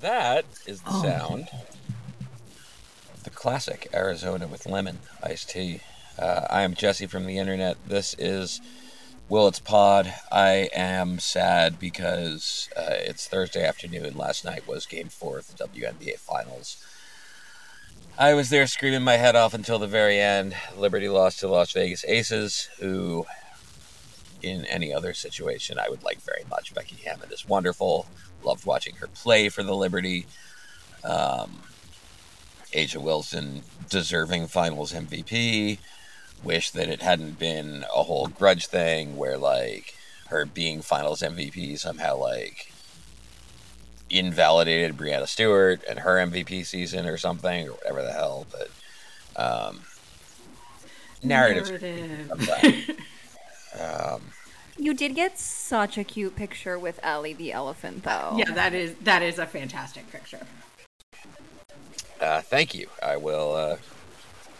That is the Oh. sound. The classic Arizona with lemon iced tea. Uh, I am Jesse from the internet. This is Willet's Pod. I am sad because uh, it's Thursday afternoon. Last night was Game Four of the WNBA Finals. I was there screaming my head off until the very end. Liberty lost to the Las Vegas Aces, who, in any other situation, I would like very much. Becky Hammon is wonderful. Loved watching her play for the Liberty. Um, A'ja Wilson, deserving finals MVP. Wish that it hadn't been a whole grudge thing where, like, her being finals MVP somehow, like, invalidated Breanna Stewart and her MVP season or something, or whatever the hell. But, um. Narrative. Um, You did get such a cute picture with Ellie the elephant, though. yeah, that is that is a fantastic picture. uh, thank you. I will. Uh,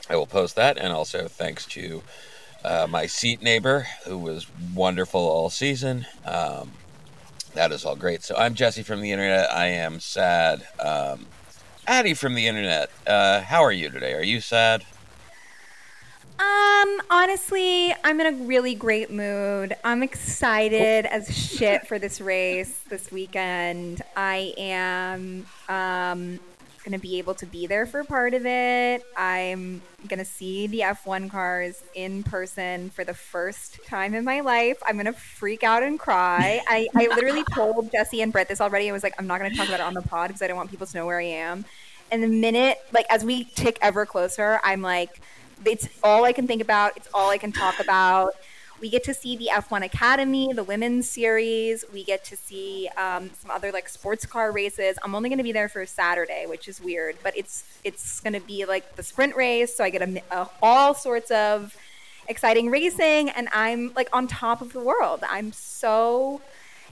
I will post that, and also thanks to uh, my seat neighbor who was wonderful all season. Um, that is all great. So I'm Jesse from the internet. I am sad. Um, Addie from the internet. Uh, how are you today? Are you sad? Um, honestly, I'm in a really great mood. I'm excited as shit for this race this weekend. I am um gonna be able to be there for part of it. I'm gonna see the F1 cars in person for the first time in my life. I'm gonna freak out and cry. I, I literally told Jesse and Brett this already. I was like, I'm not gonna talk about it on the pod because I don't want people to know where I am. And the minute, like, as we tick ever closer, I'm like, it's all I can think about. It's all I can talk about. We get to see the F1 Academy, the women's series. We get to see um, some other like sports car races. I'm only going to be there for Saturday, which is weird, but it's it's going to be like the sprint race, so I get a, a, all sorts of exciting racing, and I'm like on top of the world. I'm so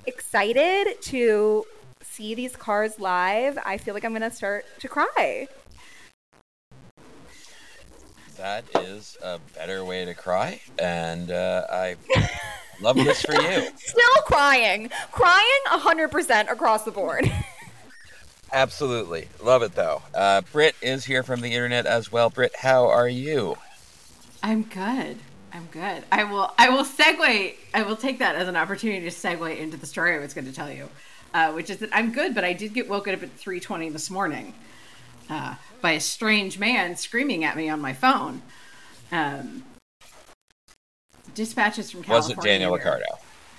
excited to see these cars live. I feel like I'm going to start to cry. That is a better way to cry, and uh, I love this for you. Still crying. Crying 100% across the board. Absolutely. Love it, though. Uh, Britt is here from the internet as well. Britt, how are you? I'm good. I'm good. I will. I will segue. I will take that as an opportunity to segue into the story I was going to tell you, uh, which is that I'm good, but I did get woken up at 3:20 this morning uh, by a strange man screaming at me on my phone. Um, dispatches from Was California. it Daniel Ricciardo?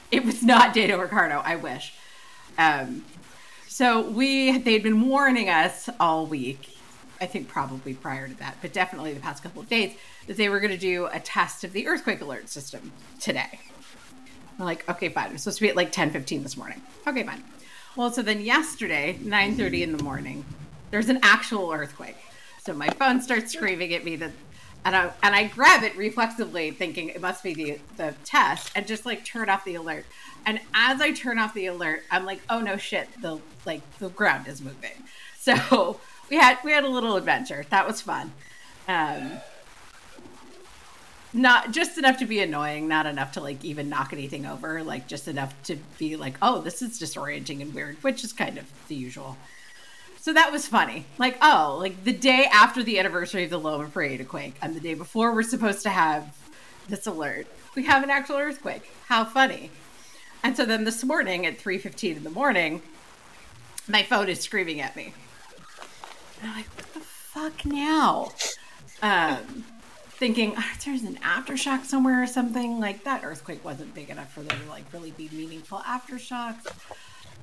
It was not Daniel Ricciardo. I wish. Um, so we they'd been warning us all week. I think probably prior to that, but definitely the past couple of days that they were going to do a test of the earthquake alert system today. We're like, okay, fine. It's supposed to be at like ten fifteen this morning. Okay, fine. Well, so then yesterday, nine thirty in the morning, there's an actual earthquake. So my phone starts screaming at me that, and I and I grab it reflexively, thinking it must be the the test, and just like turn off the alert. And as I turn off the alert, I'm like, oh no shit, the like the ground is moving. So we had we had a little adventure. That was fun. Um, not just enough to be annoying, not enough to like even knock anything over, like just enough to be like, oh, this is disorienting and weird, which is kind of the usual. So that was funny. Like, oh, like the day after the anniversary of the Loma Prieta quake, and the day before we're supposed to have this alert, we have an actual earthquake. How funny! And so then this morning at three fifteen in the morning, my phone is screaming at me. And I'm like, what the fuck now? Um, thinking "Ah, there's an aftershock somewhere or something. Like that earthquake wasn't big enough for there to like really be meaningful aftershocks.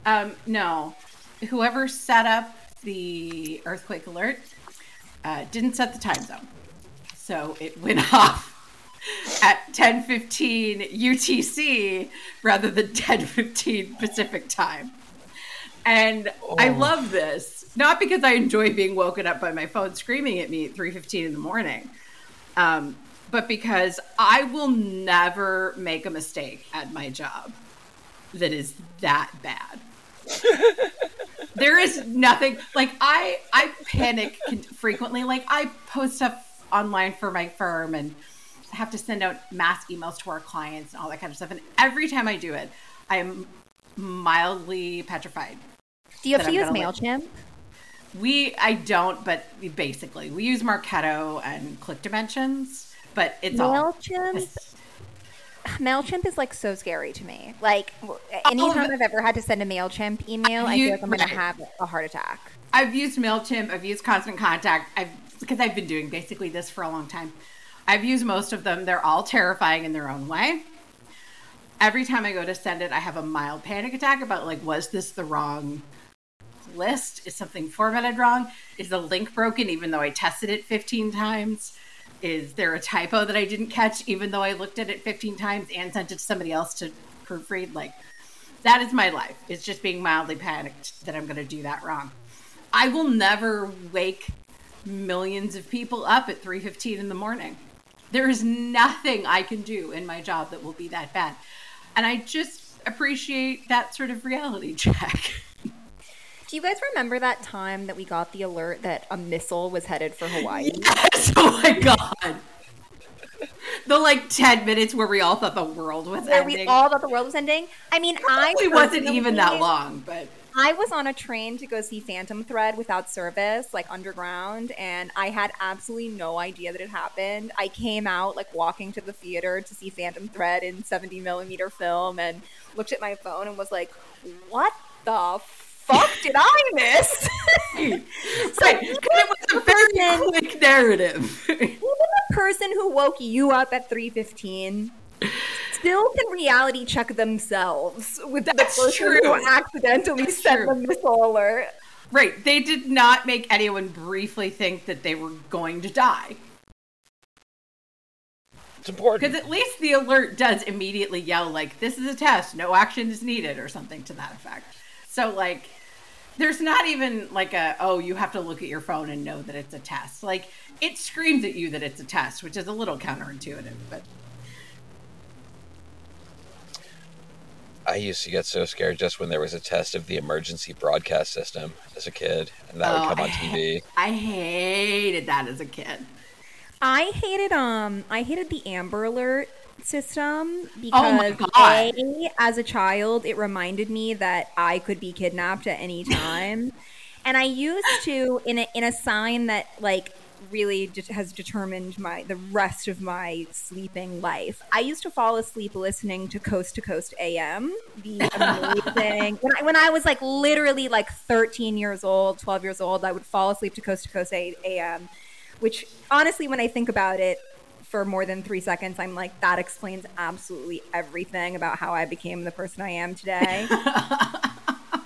Um, no, whoever set up the earthquake alert uh, didn't set the time zone, so it went off at 10:15 UTC rather than 10:15 Pacific time. And I love this, not because I enjoy being woken up by my phone screaming at me at 3:15 in the morning, um, but because I will never make a mistake at my job that is that bad. There is nothing like I I panic frequently. Like I post stuff online for my firm and have to send out mass emails to our clients and all that kind of stuff. And every time I do it, I am mildly petrified Do you have to use Mailchimp? We I don't, but basically we use Marketo and Click Dimensions, but it's all Mailchimp. Mailchimp is like so scary to me. Like anytime oh, but- I've ever had to send a Mailchimp email, I You- feel like I'm gonna have a heart attack. I've used Mailchimp. I've used Constant Contact. I've because I've been doing basically this for a long time. I've used most of them. They're all terrifying in their own way. Every time I go to send it, I have a mild panic attack about like, was this the wrong list? Is something formatted wrong? Is the link broken? Even though I tested it 15 times, is there a typo that I didn't catch? Even though I looked at it 15 times and sent it to somebody else to proofread, like that is my life. It's just being mildly panicked that I'm going to do that wrong. I will never wake millions of people up at 3:15 in the morning. There is nothing I can do in my job that will be that bad. And I just appreciate that sort of reality check. Do you guys remember that time that we got the alert that a missile was headed for Hawaii? Yes, oh my god. The like 10 minutes where we all thought the world was Where ending. we all thought the world was ending. I mean, I it wasn't even that long, but I was on a train to go see Phantom Thread without service, like underground, and I had absolutely no idea that it happened. I came out like walking to the theater to see Phantom Thread in 70 millimeter film and looked at my phone and was like, what the fuck did I miss? so right, 'cause it was a very person- quick narrative. even the person who woke you up at 315 still can reality check themselves with the That's person true. who accidentally sent true. the missile alert. right, they did not make anyone briefly think that they were going to die. It's important. Because at least the alert does immediately yell, like, this is a test, no action is needed, or something to that effect. So, like, there's not even like a, oh, you have to look at your phone and know that it's a test. Like, it screams at you that it's a test, which is a little counterintuitive, but I used to get so scared just when there was a test of the emergency broadcast system as a kid, and that would Oh, come on I- TV. I hated that as a kid. I hated um I hated the Amber Alert system Oh because God. a as a child it reminded me that I could be kidnapped at any time, and I used to in a in a sign that like really det- has determined my the rest of my sleeping life. I used to fall asleep listening to Coast to Coast AM, the amazing when I when I was like literally like 13 years old, 12 years old, I would fall asleep to Coast to Coast AM which honestly, when I think about it for more than three seconds, I'm like, that explains absolutely everything about how I became the person I am today.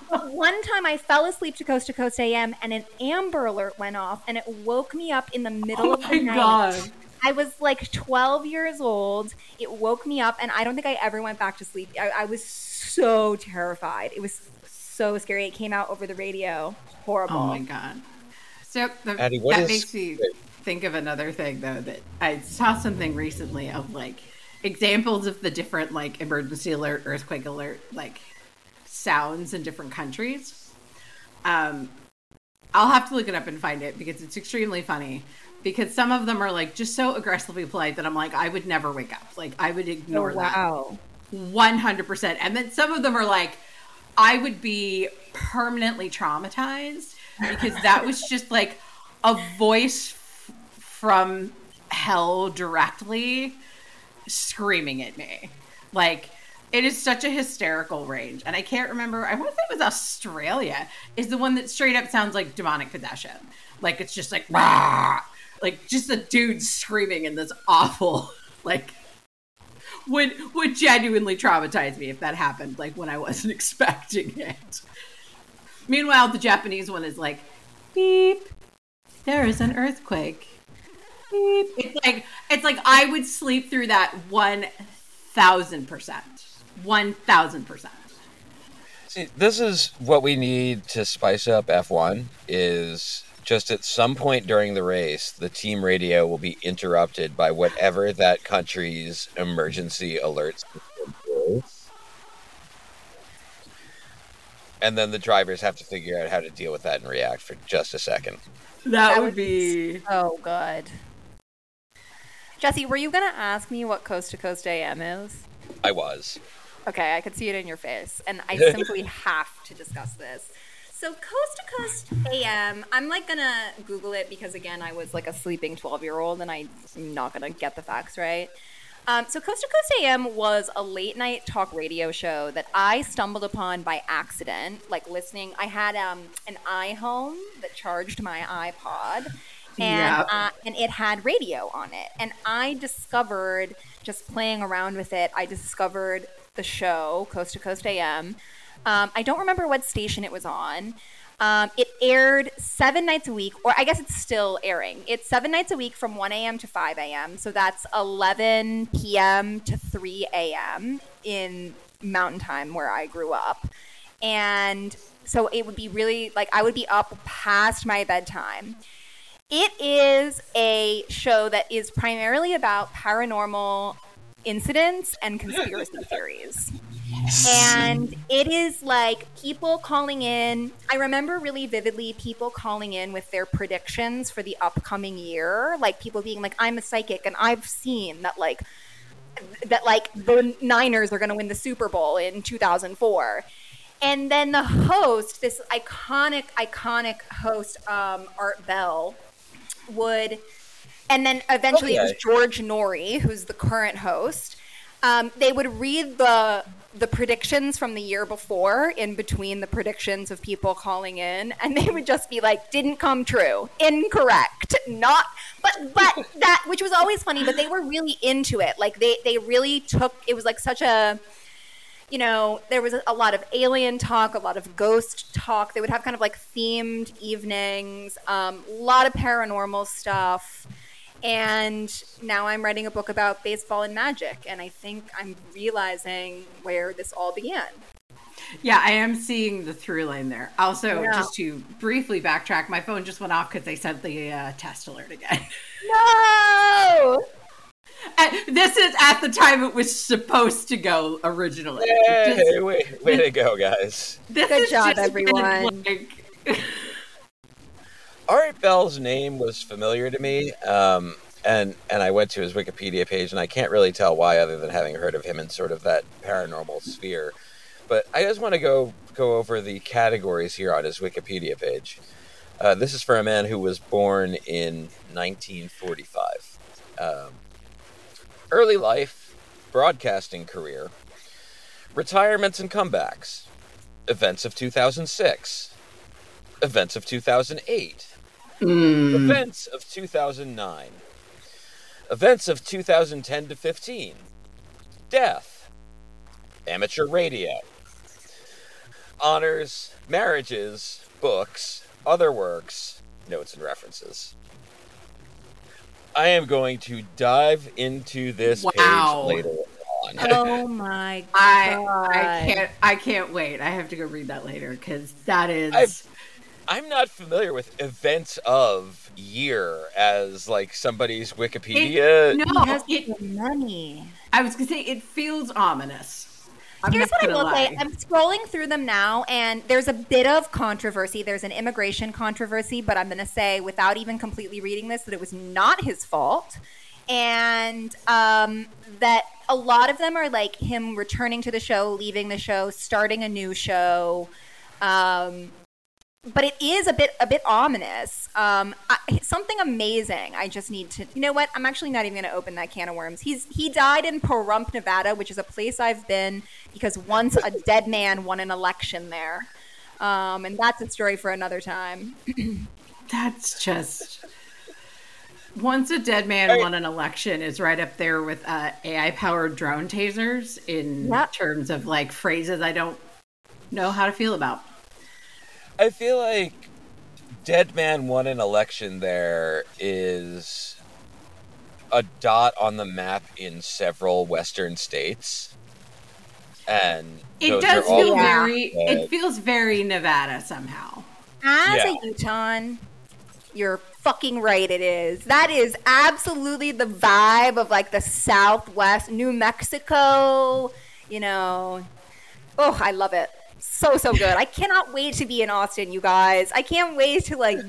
But One time I fell asleep to Coast to Coast AM and an Amber Alert went off and it woke me up in the middle Oh of the night. God. I was like 12 years old. It woke me up and I don't think I ever went back to sleep. I, I was so terrified. It was so scary. It came out over the radio. Horrible. Oh my god. So the, Addie, what that is- makes me think of another thing though that I saw something recently of like examples of the different like emergency alert, earthquake alert, like sounds in different countries. Um, I'll have to look it up and find it because it's extremely funny. Because some of them are like just so aggressively polite that I'm like, I would never wake up. Like I would Oh, ignore that. wow. 100%. And then some of them are like, I would be permanently traumatized because that was just like a voice from hell directly screaming at me. Like, it is such a hysterical range. And I can't remember, I want to say it was Australia, is the one that straight up sounds like demonic possession. Like, it's just like, Rah! like, just a dude screaming in this awful, like, would would genuinely traumatize me if that happened like when I wasn't expecting it. Meanwhile, the Japanese one is like beep. There is an earthquake. Beep. It's like it's like I would sleep through that one thousand percent. One thousand percent. See, this is what we need to spice up F1 is just at some point during the race, the team radio will be interrupted by whatever that country's emergency alerts. And then the drivers have to figure out how to deal with that and react for just a second. That, That would would be Oh, good. Jesse, were you going to ask me what Coast to Coast AM is? I was. Okay, I could see it in your face. And I simply have to discuss this. So Coast to Coast AM, I'm like gonna Google it because again, I was like a sleeping 12 year old and I'm not gonna get the facts right. Um, so Coast to Coast AM was a late night talk radio show that I stumbled upon by accident, like listening. I had um, an iHome that charged my iPod, and Yep. uh, and it had radio on it. And I discovered just playing around with it. I discovered the show Coast to Coast AM. Um, I don't remember what station it was on. Um, it aired seven nights a week, or I guess it's still airing. It's seven nights a week from 1 a.m. to 5 a.m. So that's 11 p.m. to 3 a.m. in Mountain Time, where I grew up. And so it would be really like I would be up past my bedtime. It is a show that is primarily about paranormal incidents and conspiracy theories. And it is like people calling in. I remember really vividly people calling in with their predictions for the upcoming year. Like people being like, I'm a psychic and I've seen that, like, that like the Niners are going to win the Super Bowl in 2004. And then the host, this iconic, iconic host, um, Art Bell, would, and then eventually it was George Noory, who's the current host. Um, they would read the the predictions from the year before in between the predictions of people calling in, and they would just be like, "Didn't come true, incorrect, not." But but that which was always funny, but they were really into it. Like they they really took it was like such a you know, there was a lot of alien talk, a lot of ghost talk. They would have kind of like themed evenings, um, a lot of paranormal stuff. And now I'm writing a book about baseball and magic, and I think I'm realizing where this all began. Yeah, I am seeing the through line there. Also, Yeah. just to briefly backtrack, my phone just went off because they sent the uh, test alert again. No! And this is at the time it was supposed to go originally. Hey, Just- way, way to go, guys. this Good is job, just everyone. like- Art Bell's name was familiar to me, um, and and I went to his Wikipedia page, and I can't really tell why, other than having heard of him in sort of that paranormal sphere. But I just want to go go over the categories here on his Wikipedia page. Uh, this is for a man who was born in 1945. Um, early life, broadcasting career, retirements and comebacks, events of 2006, events of 2008, hmm. events of 2009, events of 2010 to 15, death, amateur radio, honors, marriages, books, other works, notes and references. I am going to dive into this Wow. page later on. Oh my god. I I can't I can't wait. I have to go read that later because that is I've- I'm not familiar with events of year as like somebody's Wikipedia. no. He has It, money. I was gonna say it feels ominous. I'm Here's what I will lie. say. I'm scrolling through them now, and there's a bit of controversy. There's an immigration controversy, but I'm going to say, without even completely reading this, that it was not his fault. And um, that a lot of them are like him returning to the show, leaving the show, starting a new show. Um, but it is a bit a bit ominous. Um, I, something amazing. I just need to. You know what? I'm actually not even going to open that can of worms. He's he died in Pahrump, Nevada, which is a place I've been because once a dead man won an election there, um, and that's a story for another time. That's just once a dead man Right. won an election is right up there with uh, AI powered drone tasers in Yep. terms of like phrases I don't know how to feel about. I feel like Dead Man won an election there is a dot on the map in several western states. And It does are all feel Yeah. very. It feels very Nevada somehow. As Yeah. a Utah, you're fucking right. It is. That is absolutely the vibe of like the Southwest, New Mexico. You know, oh, I love it. So so good. I cannot wait to be in Austin, you guys. I can't wait to like.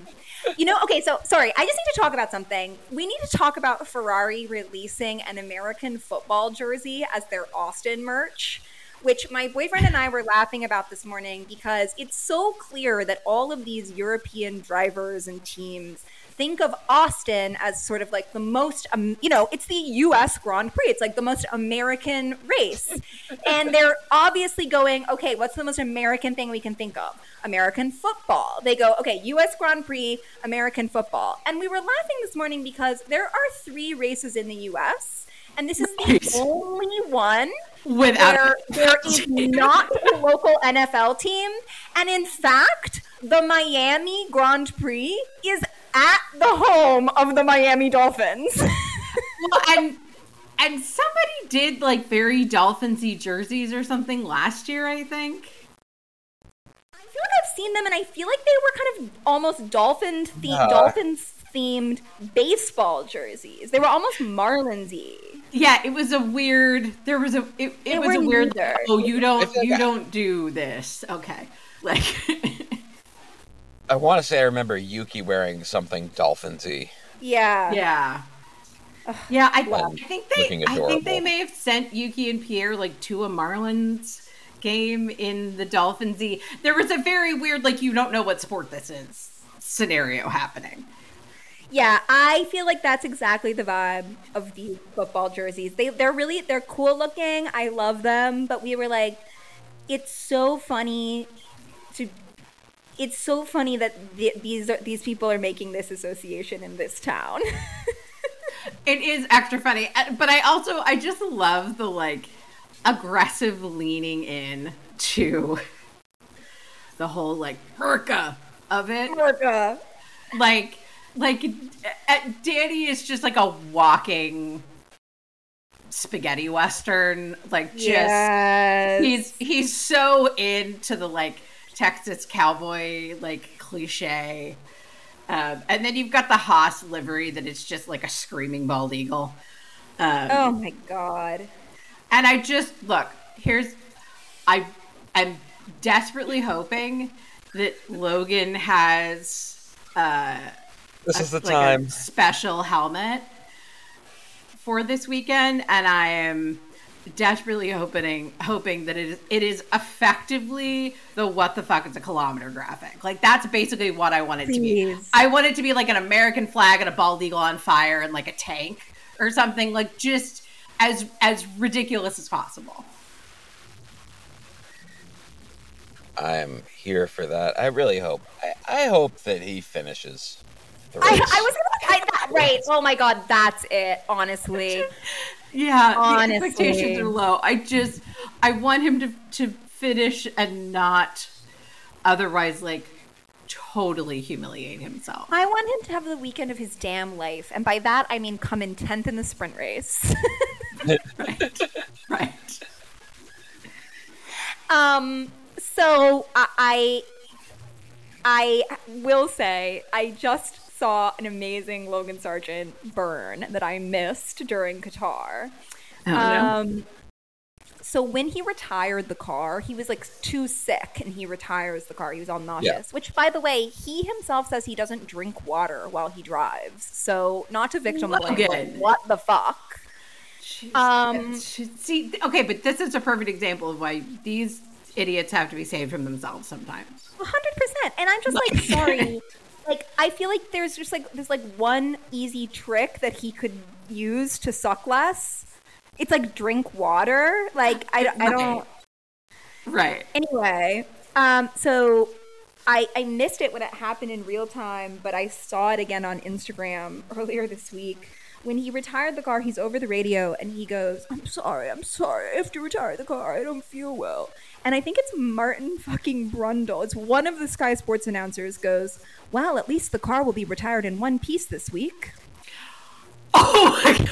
You know, okay, so sorry, I just need to talk about something. We need to talk about Ferrari releasing an American football jersey as their Austin merch. which my boyfriend and I were laughing about this morning because it's so clear that all of these European drivers and teams think of Austin as sort of like the most, um, you know, it's the US Grand Prix. It's like the most American race. and they're obviously going, okay, what's the most American thing we can think of? American football. They go, okay, US Grand Prix, American football. And we were laughing this morning because there are three races in the US. And this is the only one Without there, there is not a local NFL team. And in fact, the Miami Grand Prix is at the home of the Miami Dolphins. well, and and somebody did like very Dolphinsy jerseys or something last year, I think. I feel like I've seen them and I feel like they were kind of almost dolphin the- Nah. Dolphins themed baseball jerseys. They were almost Marlinsy. Yeah, it was a weird. There was a. It, it was a weird. neither. Oh, you don't. feel You I- don't do this. Okay, like. I want to say I remember Yuki wearing something dolphinsy. Yeah. Yeah. Yeah, I, I think they I think they may have sent Yuki and Pierre like to a Marlins game in the Dolphinsy. There was a very weird like you don't know what sport this is scenario happening. Yeah, I feel like that's exactly the vibe of these football jerseys. They they're really they're cool looking. I love them, but we were like it's so funny to it's so funny that th- these are, these people are making this association in this town. It is extra funny, Uh, but I also I just love the like aggressive leaning in to the whole like Merca of it. America. like like uh, Danny is just like a walking spaghetti western like just Yes. he's he's so into the like Texas cowboy like cliche um, and then you've got the Haas livery that it's just like a screaming bald eagle um, oh my god. and I just look, here's I am desperately hoping that Logan has uh This a- is the like time. special helmet for this weekend and I am desperately hoping hoping that it is it is effectively the what the fuck is a kilometer graphic. Like that's basically what I want it to be. I want it to be like an American flag and a bald eagle on fire and like a tank or something like just as as ridiculous as possible. I'm here for that. I really hope. I, I hope that he finishes. The I. I was gonna I, that, right. Oh my god, that's it. Honestly, Yeah, Honestly. the expectations are low. I just I want him to to finish and not otherwise like totally humiliate himself. I want him to have the weekend of his damn life, and by that I mean come in tenth in the sprint race. right. Right. Um. So I, I, I will say I just saw an amazing Logan Sargeant burn that I missed during Qatar. Oh, no. Um. So when he retired the car, he was like too sick, and he retires the car. He was all nauseous. Which, by the way, he himself says he doesn't drink water while he drives. So not to victim blame, what the fuck? Um, see, okay, but this is a perfect example of why these idiots have to be saved from themselves sometimes. Hundred percent. And I'm just like, sorry. Like, I feel like there's just like there's like one easy trick that he could use to suck less. It's like drink water. Like I, I don't. Right. Anyway, um, so I I missed it when it happened in real time, but I saw it again on Instagram earlier this week. When he retired the car, he's over the radio and he goes, "I'm sorry, I'm sorry. I have to retire the car. I don't feel well." And I think it's Martin fucking Brundle. It's one of the Sky Sports announcers goes, "Well, at least the car will be retired in one piece this week." Oh my god.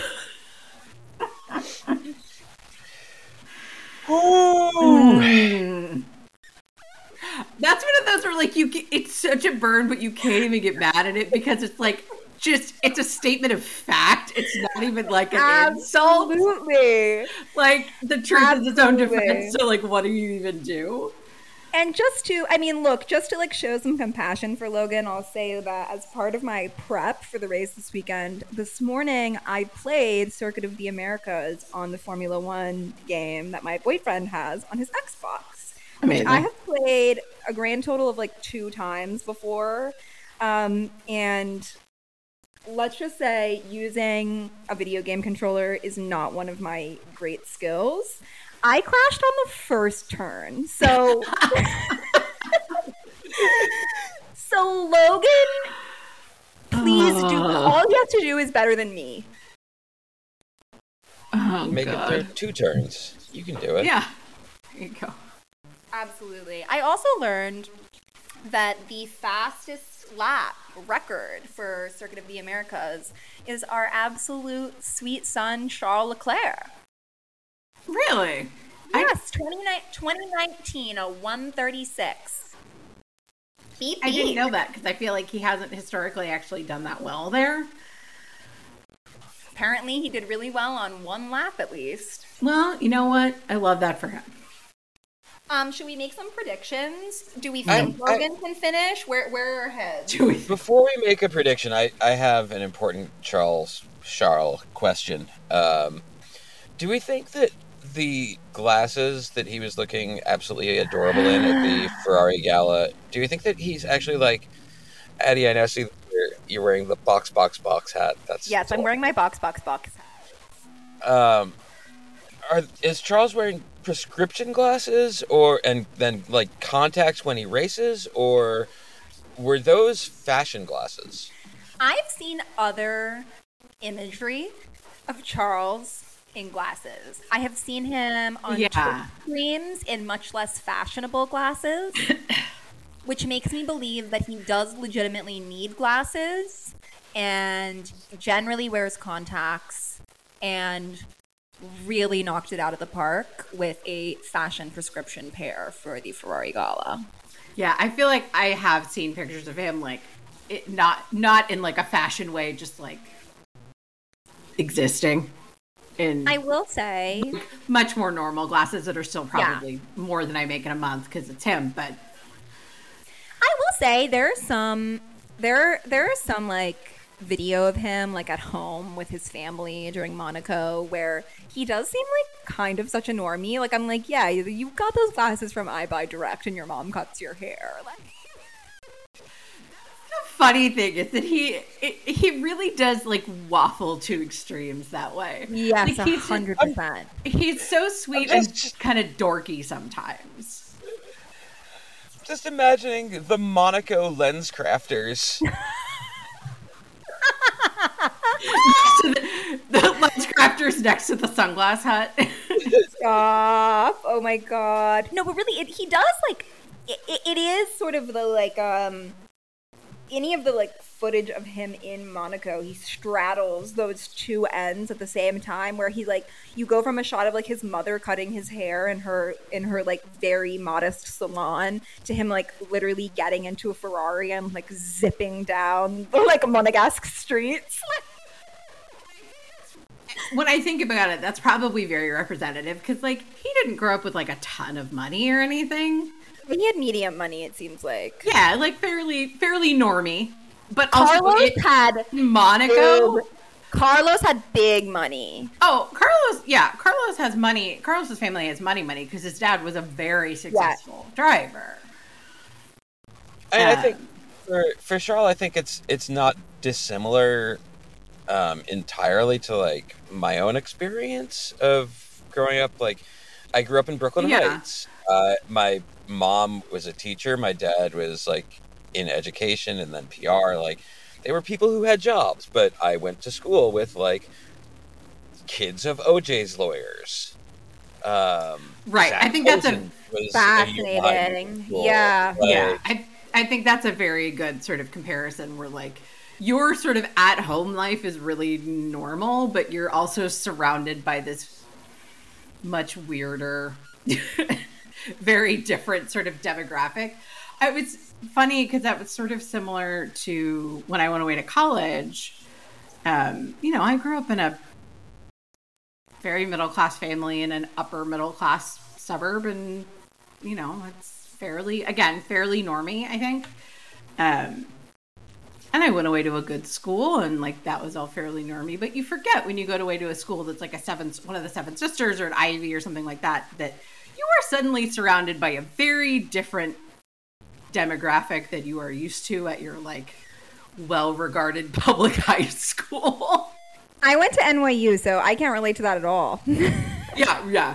Ooh. That's one of those where like you ca- it's such a burn, but you can't even get mad at it because it's like just it's a statement of fact. It's not even like an insult. Absolutely. Like the truth is its own defense. So like, what do you even do? And just to, I mean, look, just to like show some compassion for Logan, I'll say that as part of my prep for the race this weekend, this morning I played Circuit of the Americas on the Formula One game that my boyfriend has on his Xbox. Amazing. I have played a grand total of like two times before. Um, and let's just say using a video game controller is not one of my great skills. I crashed on the first turn. So So Logan, please do ah. all you have to do is better than me. Oh, Make God. it through two turns. You can do it. Yeah. There you go. Absolutely. I also learned that the fastest lap record for Circuit of the Americas is our absolute sweet son Charles Leclerc. Really? I- Yes, 29 2019, a 136. Beep, I didn't know that because I feel like he hasn't historically actually done that well there. Apparently, he did really well on one lap at least. Well, you know what? I love that for him. Um, should we make some predictions? Do we think I- Logan can finish? Where where are our heads? Do we? Before we make a prediction, I, I have an important Charles Charles question. Um, do we think that the glasses that he was looking absolutely adorable in at the Ferrari gala, do you think that he's actually like Addie? I now see you're, you're wearing the box box box hat. That's Yes, I'm wearing my box box box. hat. Um, are is Charles wearing prescription glasses or and then like contacts when he races, or were those fashion glasses? I've seen other imagery of Charles in glasses. I have seen him on Yeah. Twitch streams in much less fashionable glasses, which makes me believe that he does legitimately need glasses and generally wears contacts and really knocked it out of the park with a fashion prescription pair for the Ferrari Gala. Yeah, I feel like I have seen pictures of him like it, not not in like a fashion way, just like existing in I will say much more normal glasses that are still probably more than I make in a month because it's him. But I will say there's some there there are some like video of him like at home with his family during Monaco where he does seem like kind of such a normie. Like I'm like, yeah, you, you got those glasses from Eyebuydirect and your mom cuts your hair. Like the funny thing is that he it, he really does like waffle to extremes that way. yes, Like, um, a he's, hundred percent. he's so sweet I'm and just- kind of dorky sometimes. Just imagining the Monaco lens crafters. The, the lens next to the sunglass hut. Stop! Oh my god! No, but really, it, he does like it, it is sort of the like um any of the like footage of him in Monaco, he straddles those two ends at the same time where he like you go from a shot of like his mother cutting his hair in her in her like very modest salon to him like literally getting into a Ferrari and like zipping down like Monegasque streets. when I think about it, that's probably very representative because, like, he didn't grow up with like a ton of money or anything. he had medium money, it seems like. Yeah, like fairly, fairly normy. But also Carlos it, had Monaco. big- Carlos had big money. Oh, Carlos. Yeah, Carlos has money. Carlos's family has money, money because his dad was a very successful driver. I mean, I think for for Charles, I think it's it's not dissimilar um, entirely to like my own experience of growing up. Like, I grew up in Brooklyn Yeah. Heights. Uh, my mom was a teacher. My dad was like in education and then PR. Like, they were people who had jobs. But I went to school with like kids of OJ's lawyers. Um, Right, Zac I think that's a Posen was a year behind me Fascinating. in. Yeah. Like, yeah, I I think that's a very good sort of comparison where like your sort of at home life is really normal, but you're also surrounded by this much weirder, very different sort of demographic. It was funny because that was sort of similar to when I went away to college. Um, you know, I grew up in a very middle class family in an upper middle class suburb, and you know, it's fairly, again, fairly normy, I think. Um, and I went away to a good school, and like that was all fairly normy. But you forget when you go away to a school that's like a seven, one of the Seven Sisters or an Ivy or something like that, that you are suddenly surrounded by a very different demographic that you are used to at your like well-regarded public high school. I went to NYU, so I can't relate to that at all. yeah, yeah.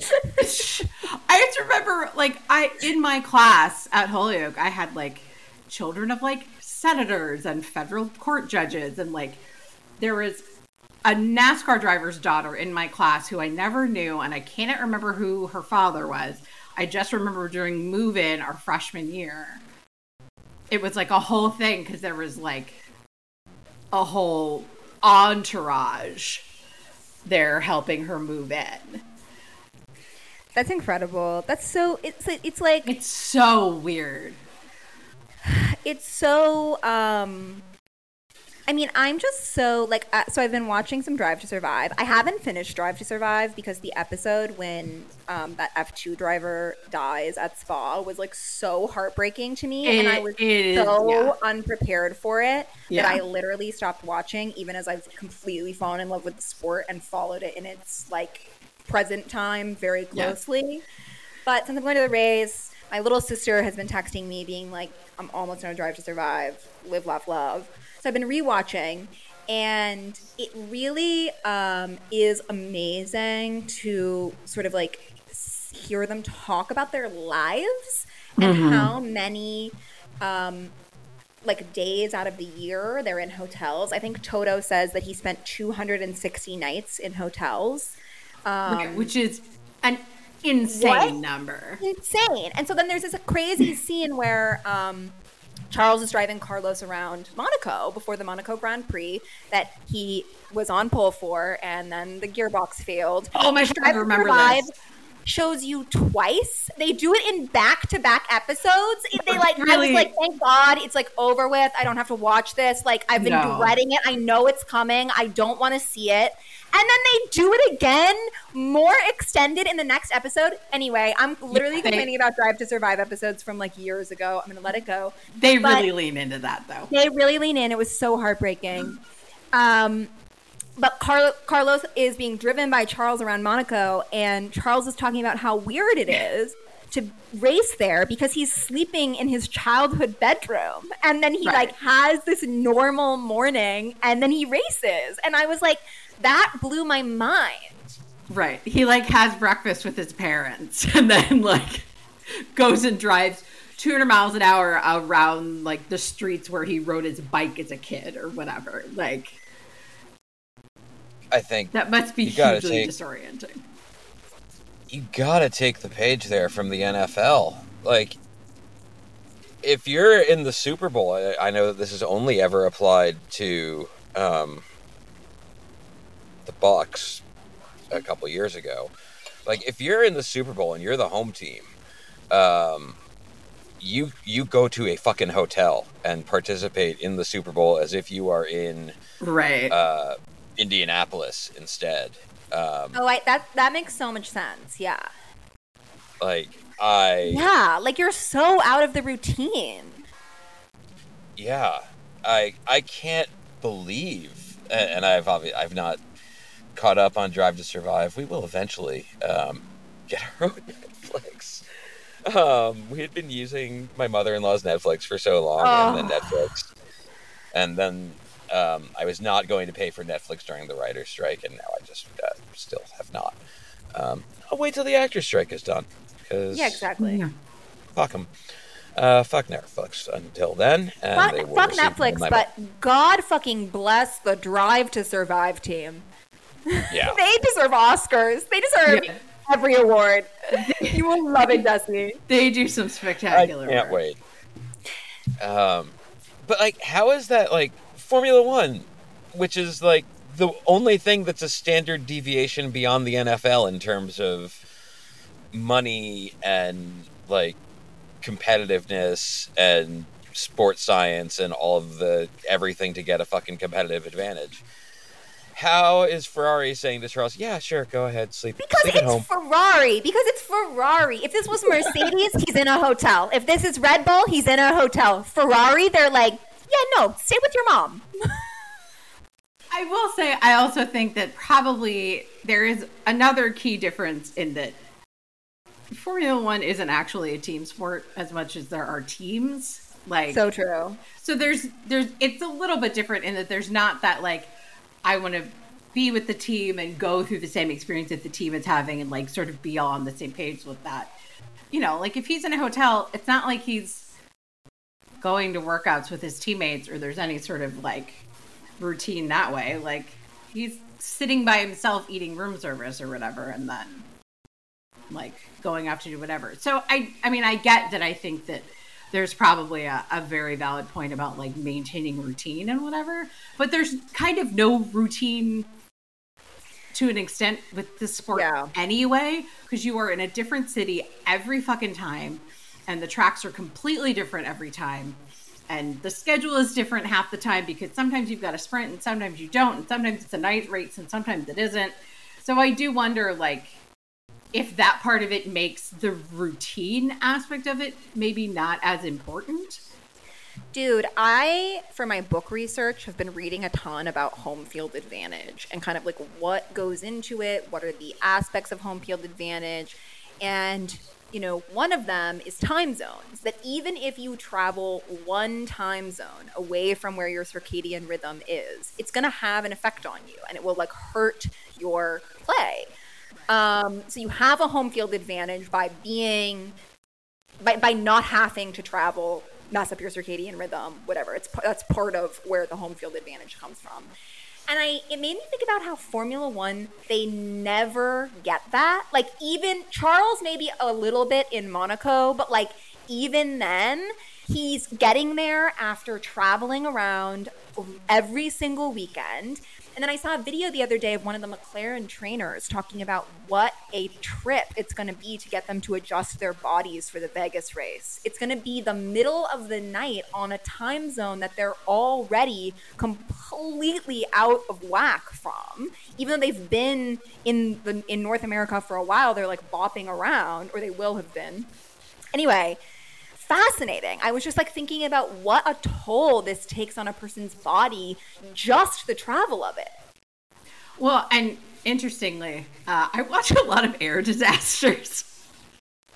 I just remember, like, I in my class at Holyoke, I had like children of like senators and federal court judges, and like there was a NASCAR driver's daughter in my class who I never knew, and I can't remember who her father was. I just remember during move in our freshman year, it was like a whole thing because there was like a whole entourage there helping her move in. That's incredible. That's so it's it's like it's so weird. It's so um I mean, I'm just so like uh, so I've been watching some Drive to Survive. I haven't finished Drive to Survive because the episode when um, that F2 driver dies at Spa was like so heartbreaking to me It- and I was so yeah. unprepared for it Yeah. that I literally stopped watching even as I've completely fallen in love with the sport and followed it in its like present time very Yeah. closely. But since I'm going to the race, my little sister has been texting me, being like, "I'm almost on a drive to survive, live, laugh, love." So I've been rewatching, and it really um, is amazing to sort of like hear them talk about their lives and how many. Um, like days out of the year they're in hotels. I think Toto says that he spent 260 nights in hotels. Um, which is an insane What? number. insane. And so then there's this crazy scene where um, Charles is driving Carlos around Monaco before the Monaco Grand Prix that he was on pole for, and then the gearbox failed. Oh my god, I remember this. Shows you twice. They do it in back-to-back episodes. It- They like. I was like, thank God it's like over with. I don't have to watch this. Like I've been No. dreading it. I know it's coming. I don't want to see it. And then they do it again, more extended in the next episode. Anyway, I'm literally Yeah, they- complaining about Drive to Survive episodes from like years ago. I'm gonna let it go. They But- really lean into that though. They really lean in. It was so heartbreaking. Um, but Car- Carlos is being driven by Charles around Monaco, and Charles is talking about how weird it is to race there because he's sleeping in his childhood bedroom, and then he Right. like has this normal morning, and then he races, and I was like, that blew my mind. Right. He like has breakfast with his parents and then like goes and drives 200 miles an hour around like the streets where he rode his bike as a kid or whatever. Like I think that must be You gotta hugely take- disorienting. you gotta take the page there from the NFL. Like, if you're in the Super Bowl, I, I know that this is only ever applied to um, the Bucs a couple years ago. Like, if you're in the Super Bowl and you're the home team, um, you you go to a fucking hotel and participate in the Super Bowl as if you are in Right. uh, Indianapolis instead. Um, Oh, I, that that makes so much sense. Yeah, like I yeah, like you're so out of the routine. Yeah, I I can't believe, and and I've obviously I've not caught up on Drive to Survive. We will eventually um, get our own Netflix. Um, we had been using my mother-in-law's Netflix for so long, and then Netflix, and then um, I was not going to pay for Netflix during the writer's strike, and now I just uh, still have not. Um, I'll wait till the actors' strike is done. Cause Yeah, exactly. Yeah. Fuck them. Uh, fuck Netflix until then. And Fuck, they fuck Netflix, but God fucking bless the Drive to Survive team. Yeah, They deserve Oscars. They deserve Yeah. every award. you will love it, Destiny. They do some spectacular. I spectacular can't work. wait. Um, but like, how is that like Formula One, which is like the only thing that's a standard deviation beyond the NFL in terms of money and like competitiveness and sports science and all of the everything to get a fucking competitive advantage. How is Ferrari saying to Charles, yeah, sure, go ahead, sleep, Because sleep at it's home? Ferrari. Because it's Ferrari. If this was Mercedes, he's in a hotel. If this is Red Bull, he's in a hotel. Ferrari, they're like, yeah, no, stay with your mom. I will say, I also think that probably there is another key difference in that Formula One isn't actually a team sport as much as there are teams. Like, So true. so there's there's it's a little bit different in that there's not that like I want to be with the team and go through the same experience that the team is having and like sort of be all on the same page with that. You know, like if he's in a hotel, it's not like he's going to workouts with his teammates or there's any sort of like routine that way. Like he's sitting by himself eating room service or whatever and then like going off to do whatever. So I I mean I get that I think that there's probably a, a very valid point about like maintaining routine and whatever, but there's kind of no routine to an extent with this sport Yeah. anyway, because you are in a different city every fucking time, and the tracks are completely different every time. And the schedule is different half the time because sometimes you've got a sprint and sometimes you don't, and sometimes it's a night race and sometimes it isn't. So I do wonder, like, if that part of it makes the routine aspect of it maybe not as important. Dude, I, for my book research, have been reading a ton about home field advantage and kind of like what goes into it, what are the aspects of home field advantage. And, you know, one of them is time zones. That even if you travel one time zone away from where your circadian rhythm is, it's going to have an effect on you and it will like hurt your play. Um, so you have a home field advantage by being by, by not having to travel mess up your circadian rhythm whatever. It's that's part of where the home field advantage comes from. And i it made me think about how formula one they never get that. Like even charles maybe a little bit in monaco but like even then he's getting there after traveling around every single weekend and then I saw a video the other day of one of the McLaren trainers talking about what a trip it's going to be to get them to adjust their bodies for the Vegas race. It's going to be the middle of the night on a time zone that they're already completely out of whack from. Even though they've been in the, in North America for a while, they're like bopping around, or they will have been. Anyway, fascinating. I was just like thinking about what a toll this takes on a person's body, just the travel of it. Well, and interestingly, uh, I watch a lot of air disasters.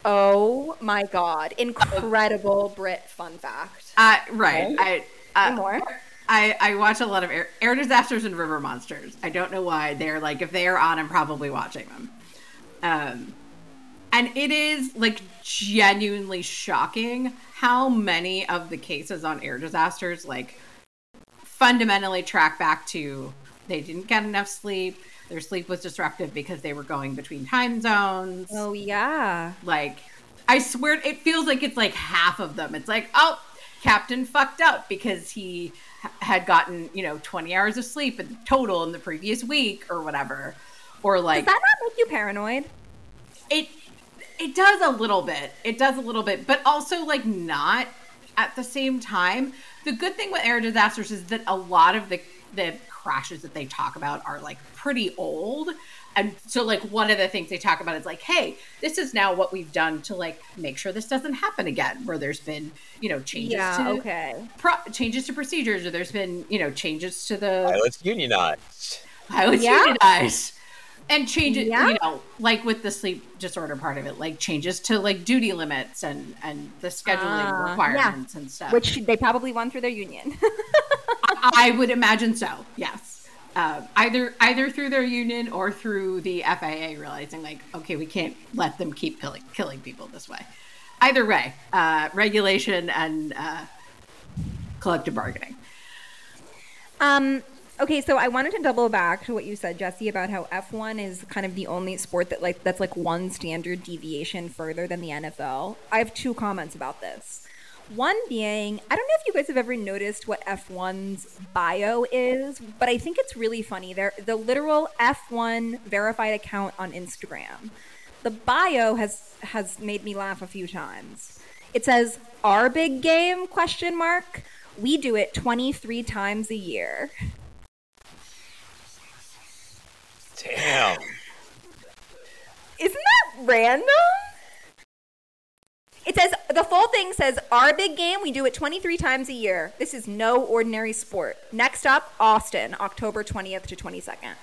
Oh my god. Incredible Brit fun fact. Uh, right. I uh, More? I, I watch a lot of air, air disasters and river monsters. I don't know why. They're like, if they are on, I'm probably watching them. Um, and it is like genuinely shocking how many of the cases on air disasters like fundamentally track back to they didn't get enough sleep. Their sleep was disruptive because they were going between time zones. Oh yeah. Like, I swear, it feels like it's like half of them. It's like, oh, Captain fucked up because he had gotten, you know, 20 hours of sleep in total in the previous week or whatever. Or like, Does that not make you paranoid? it it does a little bit it does a little bit but also like not at the same time the good thing with air disasters is that a lot of the the crashes that they talk about are like pretty old and so like one of the things they talk about is like hey this is now what we've done to like make sure this doesn't happen again where there's been you know changes Yeah, to okay. pro- changes to procedures or there's been you know changes to the Pilots unionized. pilots Yeah. unionized and changes Yeah. you know like with the sleep disorder part of it like changes to like duty limits and and the scheduling Ah, requirements and stuff. Which they probably won through their union. i would imagine so yes. Uh, either either through their union or through the faa realizing like okay we can't let them keep killing killing people this way. Either way uh, regulation and uh, collective bargaining. Um, okay, so I wanted to double back to what you said, Jesse, about how F1 is kind of the only sport that like that's like one standard deviation further than the NFL. I have two comments about this. One being, I don't know if you guys have ever noticed what F1's bio is, but I think it's really funny. They're the literal F1 verified account on Instagram. The bio has has made me laugh a few times. It says, "Our big game?" question mark. We do it 23 times a year. Damn. Isn't that random? It says the full thing says our big game. We do it 23 times a year. This is no ordinary sport. Next up, Austin, October 20th to 22nd.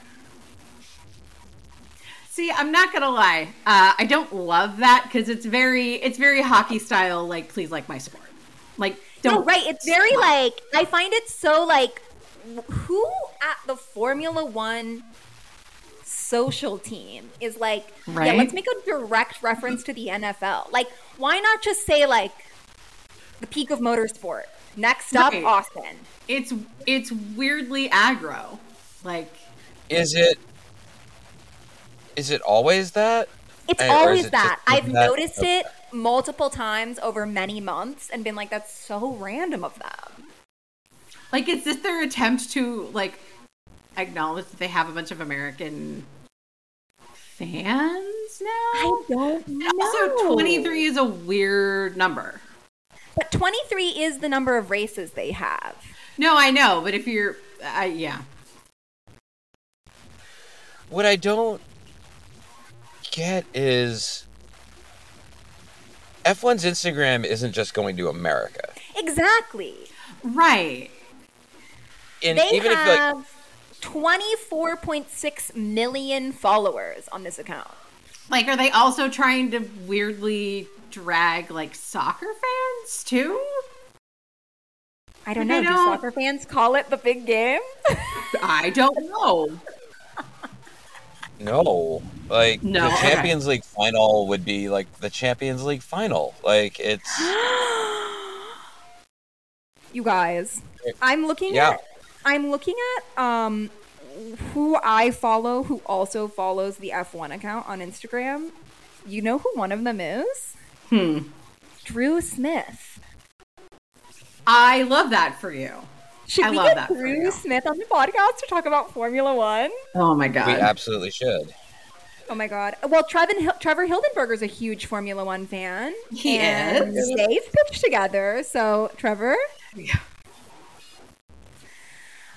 See, I'm not gonna lie. Uh, I don't love that because it's very, it's very hockey style. Like, please like my sport. Like, don't. No, right. It's very like I find it so like who at the Formula One social team is like, yeah, let's make a direct reference to the NFL. Like, why not just say like the peak of motorsport? Next up, Right. Austin. It's it's weirdly aggro. Like, Is it? Is it always that? It's eh, Or is always it that. just I've that- noticed it multiple times over many months and been like, that's so random of them. like is this their attempt to like acknowledge that they have a bunch of American fans now? I don't know. Also, 23 is a weird number. But 23 is the number of races they have. No, I know, but if you're, uh, yeah, What I don't get is F1's Instagram isn't just going to America. Exactly. right. They And even if like have 24.6 million followers on this account. Like, are they also trying to weirdly drag like soccer fans too? I don't know. I Do don't- soccer fans call it the big game? I don't know. no, like No, the okay. Champions League final would be like the Champions League final. Like it's you guys, I'm looking Yeah. at I'm looking at um who I follow who also follows the F1 account on Instagram. You know who one of them is? Hmm. Drew Smith. I love that for you. Should I we love get that for Drew you. Smith on the podcast to talk about Formula One? Oh my god, we absolutely should. Oh my god. Well, Trevin, Hil- Trevor Hildenberger's a huge Formula One fan. He and is. They've pitched together. So, Trevor. Yeah.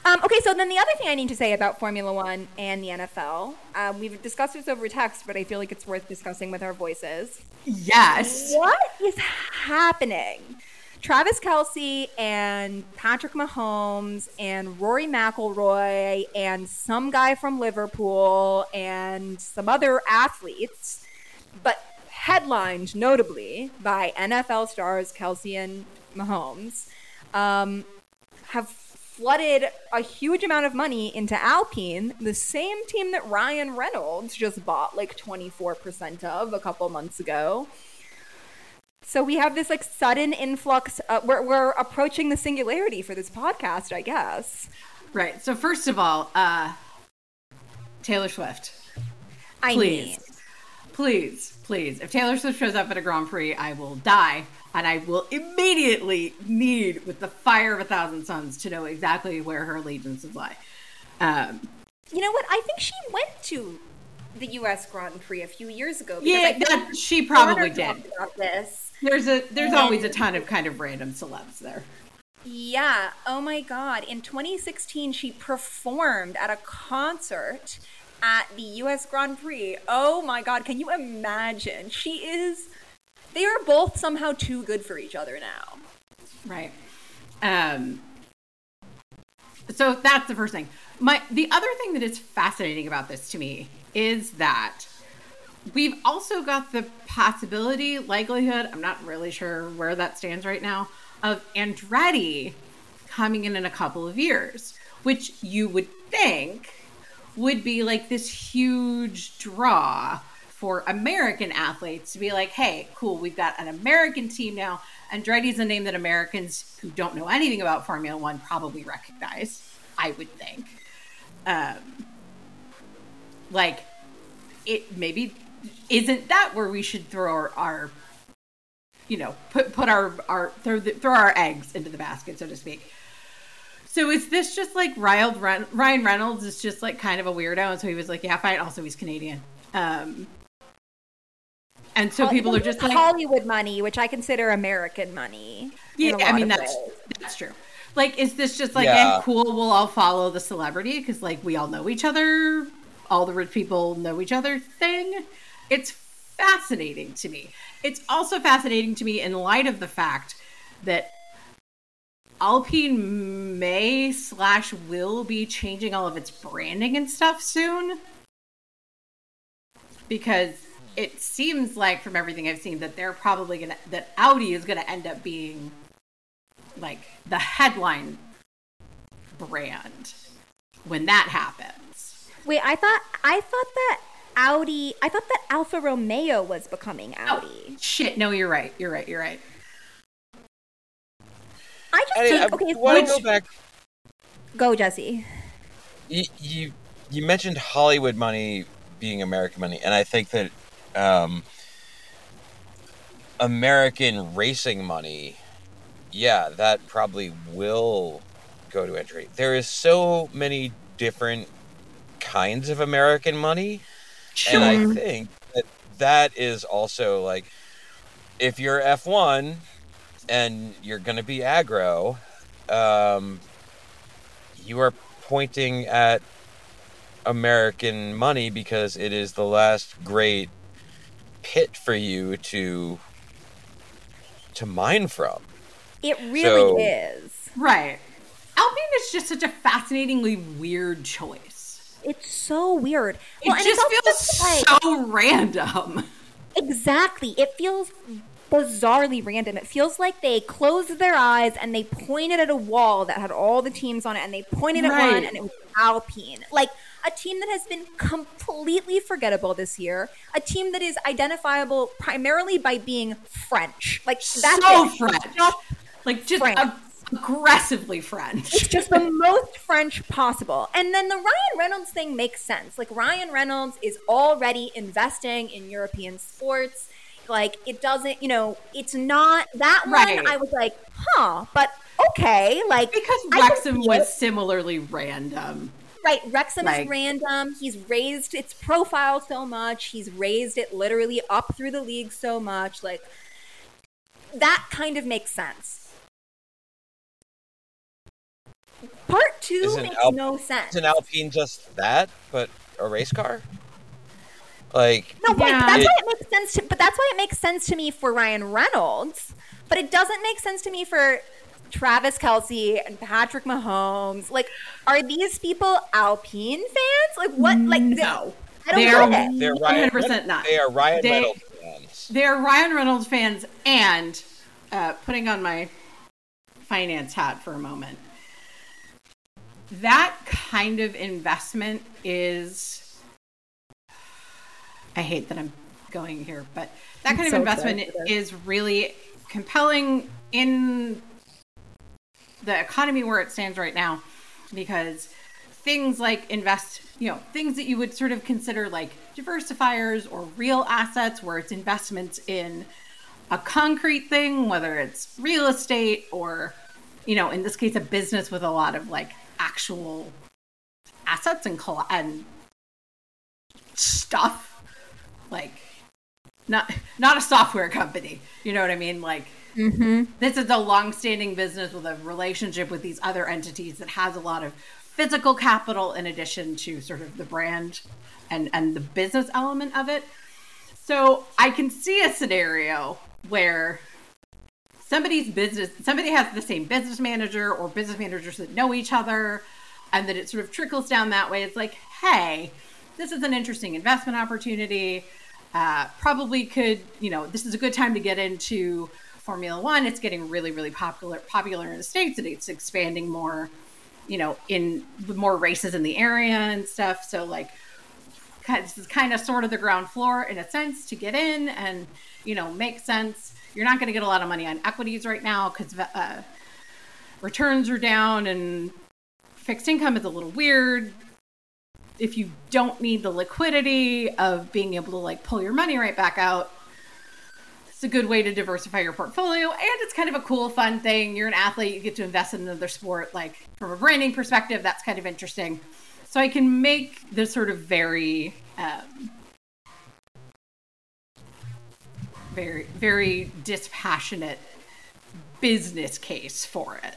Um, okay, so then the other thing I need to say about Formula One and the NFL, um, we've discussed this over text, but I feel like it's worth discussing with our voices. Yes. What is happening? Travis Kelce and Patrick Mahomes and Rory McIlroy and some guy from Liverpool and some other athletes, but headlined notably by NFL stars Kelce and Mahomes, um, have flooded a huge amount of money into Alpine, the same team that Ryan Reynolds just bought like 24% of a couple months ago. So we have this like sudden influx. Uh, we're, we're approaching the singularity for this podcast, I guess. Right. So first of all, uh Taylor Swift. I Please. mean, Please, please. If Taylor Swift shows up at a Grand Prix, I will die and I will immediately need with the fire of a thousand suns to know exactly where her allegiances lie. Um you know what? I think she went to the U.S. Grand Prix a few years ago. because yeah, that, she probably did. There's a there's And- always a ton of kind of random celebs there. Yeah. Oh my God. In 2016, she performed at a concert at the U.S. Grand Prix. Oh my God. Can you imagine? She is. They are both somehow too good for each other now. Right. Um so that's the first thing. My the other thing that is fascinating about this to me is that we've also got the possibility, likelihood, I'm not really sure where that stands right now, of Andretti coming in in a couple of years, which you would think would be like this huge draw for American athletes to be like, hey, cool, we've got an American team now. Andretti's a name that Americans who don't know anything about Formula One probably recognize, I would think. Um, like, it maybe isn't that where we should throw our, our you know, put put our our throw the, throw our eggs into the basket, so to speak. So is this just like Ryan Reynolds is just like kind of a weirdo, and so he was like, yeah, fine. Also, he's Canadian. Um, and so Well, people are just like, Hollywood money, which I consider American money. yeah, I mean that's ways. that's true. Like, is this just like, Yeah. eh, cool? We'll all follow the celebrity because like we all know each other all the rich people know each other thing. It's fascinating to me. It's also fascinating to me in light of the fact that Alpine may slash will be changing all of its branding and stuff soon. Because it seems like from everything I've seen that they're probably gonna that Audi is gonna end up being like the headline brand when that happens. Wait, I thought I thought that Audi. I thought that Alfa Romeo was becoming oh, Audi. Oh, shit! No, you're right. You're right. You're right. I just I, think I okay. want to which- go back. Go, Jesse. You, you you mentioned Hollywood money being American money, and I think that um, American racing money, yeah, that probably will go to Andretti. There is so many different kinds of American money, and I think that that is also like if you're F1 and you're going to be aggro, um, you are pointing at American money because it is the last great pit for you to to mine from. It really So- is. Right. Alpine is just such a fascinatingly weird choice. It's so weird. It Well, and just it's feels also like- so random. Exactly. It feels bizarrely random. It feels like they closed their eyes and they pointed at a wall that had all the teams on it and they pointed at one and it was Alpine. Like a team that has been completely forgettable this year, a team that is identifiable primarily by being French. Like that's so it. French. Like just French. ag- aggressively French. it's just the most French possible. And then the Ryan Reynolds thing makes sense. Like Ryan Reynolds is already investing in European sports. Like it doesn't, you know, it's not that one. Right. I was like, huh, but okay. Like Because Wrexham was it. similarly random. Right. Wrexham like- is random. He's raised its profile so much. He's raised it literally up through the league so much. Like that kind of makes sense. Part 2 makes Alp- no sense. Isn't Alpine just that, but a race car? Like No, right. Yeah. But that's why it makes sense. To, but that's why it makes sense to me for Ryan Reynolds. But it doesn't make sense to me for Travis Kelce and Patrick Mahomes. Like, are these people Alpine fans? Like, what? Like, No. I don't They're- get it. they're Ryan 100% not. They are Ryan They- Reynolds fans. They're Ryan Reynolds fans and uh, putting on my finance hat for a moment. That kind of investment is. I hate that I'm going here, but that kind so of investment sensitive. is really compelling in the economy where it stands right now because things like invest, you know, things that you would sort of consider like diversifiers or real assets where it's investments in a concrete thing, whether it's real estate or, you know, in this case, a business with a lot of like actual assets and, coll- and stuff, like not not a software company. You know what I mean? Like this is a long-standing business with a relationship with these other entities that has a lot of physical capital in addition to sort of the brand and and the business element of it. So I can see a scenario where somebody's business somebody has the same business manager or business managers that know each other and that it sort of trickles down that way. It's like hey this is an interesting investment opportunity. Uh, probably could you know this is a good time to get into formula one it's getting really really popular popular in the states and it's expanding more you know in more races in the area and stuff. So like this is kind of sort of the ground floor in a sense to get in and you know make sense. You're not going to get a lot of money on equities right now because uh, returns are down and fixed income is a little weird. If you don't need the liquidity of being able to like pull your money right back out it's a good way to diversify your portfolio and it's kind of a cool fun thing. You're an athlete you get to invest in another sport like from a branding perspective that's kind of interesting. So i can make this sort of very um, very very dispassionate business case for it.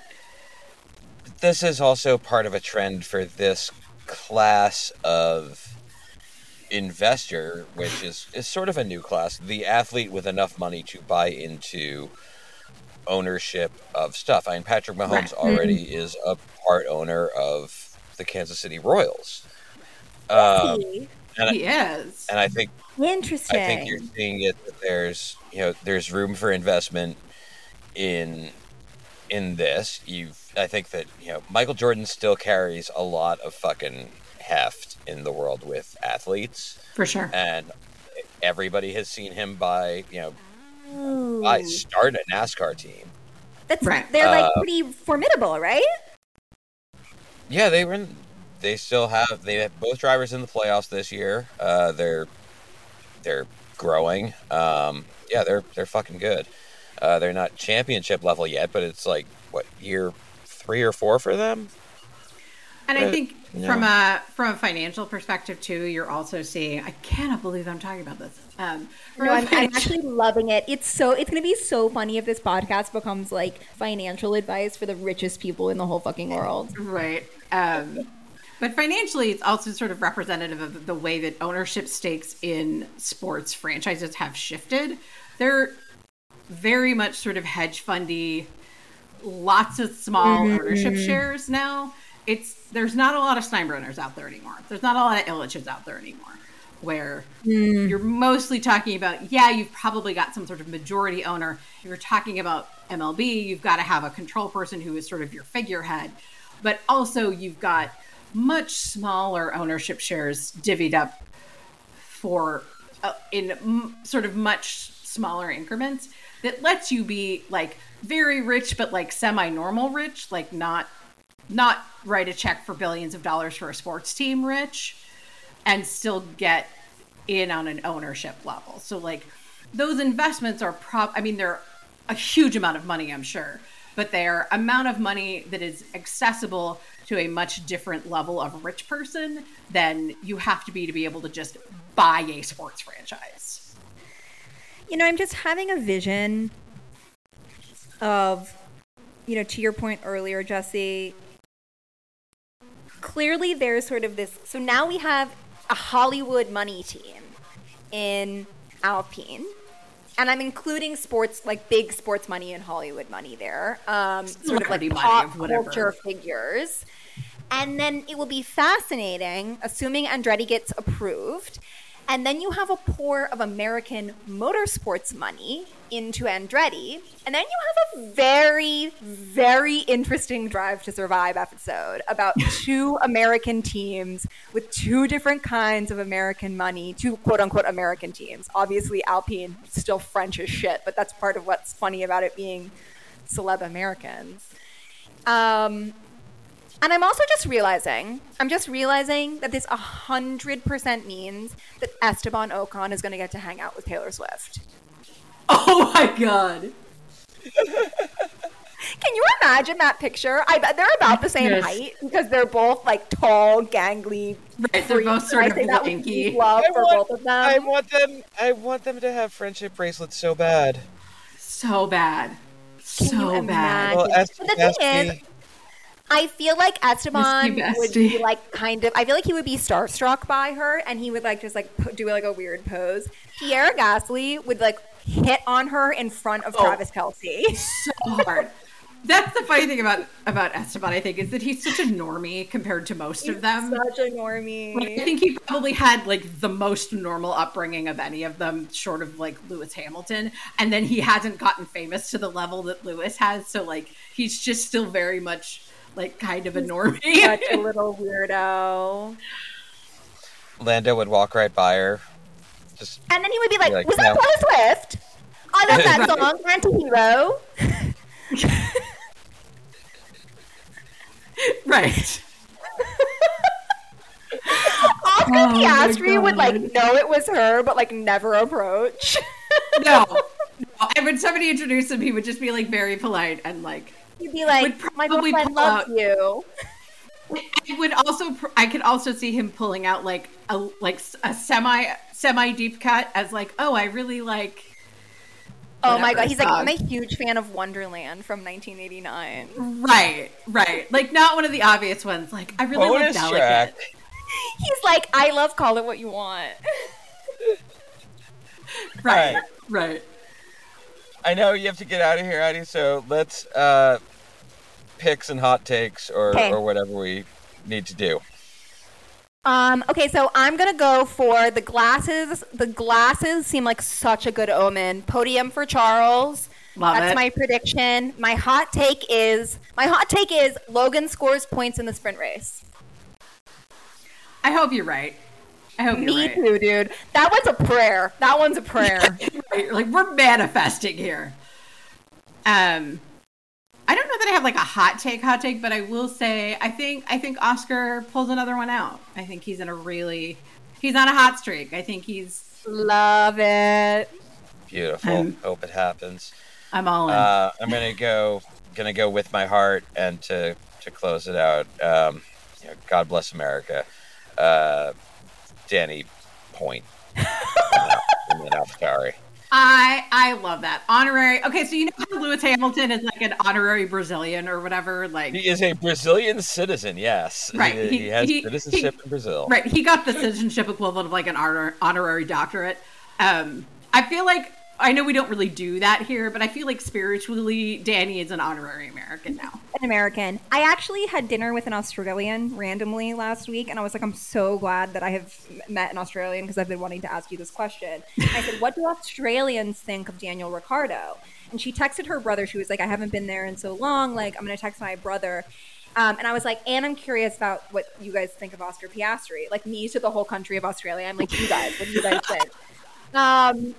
This is also part of a trend for this class of investor, which is is sort of a new class, the athlete with enough money to buy into ownership of stuff. I mean, Patrick Mahomes Right. already is a part owner of the Kansas City Royals. Um, and, I, He is. and I think Interesting. I think you're seeing it that there's you know there's room for investment in in this. You've I think that you know Michael Jordan still carries a lot of fucking heft in the world with athletes, For sure. and everybody has seen him buy you know Ooh. buy, start a NASCAR team. That's Right. they're like Uh, pretty formidable, right? Yeah, they were. In, they still have. They have both drivers in the playoffs this year. Uh, they're they're growing. Um, yeah, they're they're fucking good. Uh, they're not championship level yet, but it's like what year three or four for them. And I think you from a from a financial perspective too, you're also seeing. I cannot believe I'm talking about this. Um, No, a I'm, I'm actually loving it. It's so it's gonna be so funny if this podcast becomes like financial advice for the richest people in the whole fucking world. right. Um, but financially, it's also sort of representative of the way that ownership stakes in sports franchises have shifted. They're very much sort of hedge fundy, lots of small ownership shares now. It's there's not a lot of Steinbrenners out there anymore. There's not a lot of Ilitches out there anymore. Where you're mostly talking about, yeah, you've probably got some sort of majority owner. If you're talking about MLB, you've got to have a control person who is sort of your figurehead. But also, you've got much smaller ownership shares divvied up for uh, in m- sort of much smaller increments that lets you be like very rich but like semi-normal rich like not not write a check for billions of dollars for a sports team rich and still get in on an ownership level so like those investments are prob i mean they're a huge amount of money i'm sure but they're amount of money that is accessible to a much different level of rich person than you have to be to be able to just buy a sports franchise You know, I'm just having a vision of, you know, to your point earlier, Jesse. Clearly, there's sort of this. So now we have a Hollywood money team in Alpine. And I'm including sports, like big sports money and Hollywood money there. Um, sort of like pop culture figures. And then it will be fascinating, assuming Andretti gets approved. And then you have a pour of American motorsports money into Andretti. And then you have a very, very interesting Drive to Survive episode about two American teams with two different kinds of American money, two quote unquote American teams. Obviously, Alpine, still French as shit, but that's part of what's funny about it being celeb Americans. Um, and I'm also just realizing, I'm just realizing that this 100% means that Esteban Ocon is going to get to hang out with Taylor Swift. oh my god Can you imagine that picture? I bet they're about the same Yes. height because they're both like tall, gangly. Right, they're both freaks. sort I of say that with lanky. love I for want- both of I them. want them. I want them to have friendship bracelets so bad. so bad so you bad imagine? Well, But the thing is, Esti- I feel like Esteban would be like kind of. I feel like he would be starstruck by her, and he would like just like do like a weird pose. Pierre Gasly would like hit on her in front of Oh. Travis Kelce. so hard that's the funny thing about about esteban i think is that he's such a normie compared to most of them Such a Like, I think he probably had like the most normal upbringing of any of them, short of like Lewis Hamilton. And then he hasn't gotten famous to the level that Lewis has. So like he's just still very much like kind of a normie. Such a little weirdo. Lando would walk right by her. Just And then he would be like, Be like, "Was that no. Taylor Swift? I love that song, Anti-Hero." right. Oscar Oh Piastri would like know it was her, but like never approach. No. no. And when somebody introduced him, he would just be like very polite and like He'd be like, "My probably pull loves out- you." I would also I could also see him pulling out like a like s- a semi semi deep cut as like oh I really like Oh my god, he's like. I'm a huge fan of Wonderland from 1989. right right like not one of the obvious ones like I really bonus like track. delicate He's like, I love call it what you want. Right. Right. Right. I know you have to get out of here, Addie. So let's uh, picks and hot takes, or Okay. or whatever we need to do. Um, okay, so I'm gonna go for the glasses. The glasses seem like such a good omen. Podium for Charles. Love That's it. my prediction. My hot take is my hot take is Logan scores points in the sprint race. I hope you're right. I hope you're Me right. too, dude. That one's a prayer. That one's a prayer. Right, Like we're manifesting here. Um, I don't know that I have like a hot take, hot take, but I will say I think I think Oscar pulls another one out. I think he's in a really he's on a hot streak. I think he's Love it. Beautiful. Um, Hope it happens. I'm all in. Uh, I'm gonna go gonna go with my heart, and to to close it out, um, you know, God bless America. Uh, Danny Point. and then AlphaTauri. I I love that honorary. Okay, so you know how Lewis Hamilton is like an honorary Brazilian or whatever. Like He is a Brazilian citizen. Yes, Right, He, he- he has he- citizenship in Brazil. Right, he got the citizenship equivalent of like an honor, honorary doctorate. Um, I feel like I know we don't really do that here, but I feel like spiritually, Danny is an honorary American now. An American. I actually had dinner with an Australian randomly last week, and I was like, I'm so glad that I have met an Australian because I've been wanting to ask you this question. I said, What do Australians think of Daniel Ricciardo? And she texted her brother. She was like, I haven't been there in so long. Like, I'm going to text my brother. Um, and I was like, and I'm curious about what you guys think of Oscar Piastri. Like, me to the whole country of Australia. I'm like, you guys, what do you guys think? Um,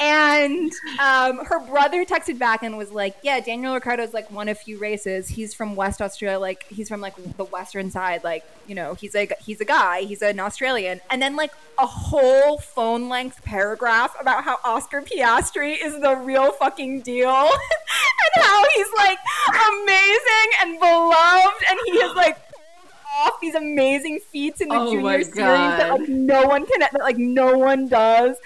and um, her brother texted back and was like, "Yeah, Daniel Ricciardo's like won a few races. He's from West Australia, like he's from like the western side. Like you know, he's a he's a guy. He's an Australian." And then like a whole phone length paragraph about how Oscar Piastri is the real fucking deal, and how he's like amazing and beloved, and he is like off these amazing feats in the Oh junior series that like no one can that like no one does.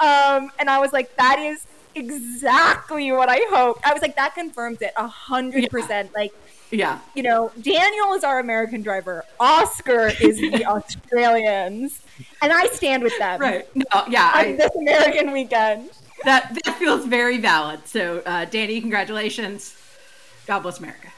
Um and i was like that is exactly what i hoped. I was like that confirms it a hundred percent. Like Yeah, you know daniel is our american driver. Oscar is the australians. And i stand with them. Right. No, yeah, on I, this american weekend. That that feels very valid. So, uh, Danny, congratulations. God bless America.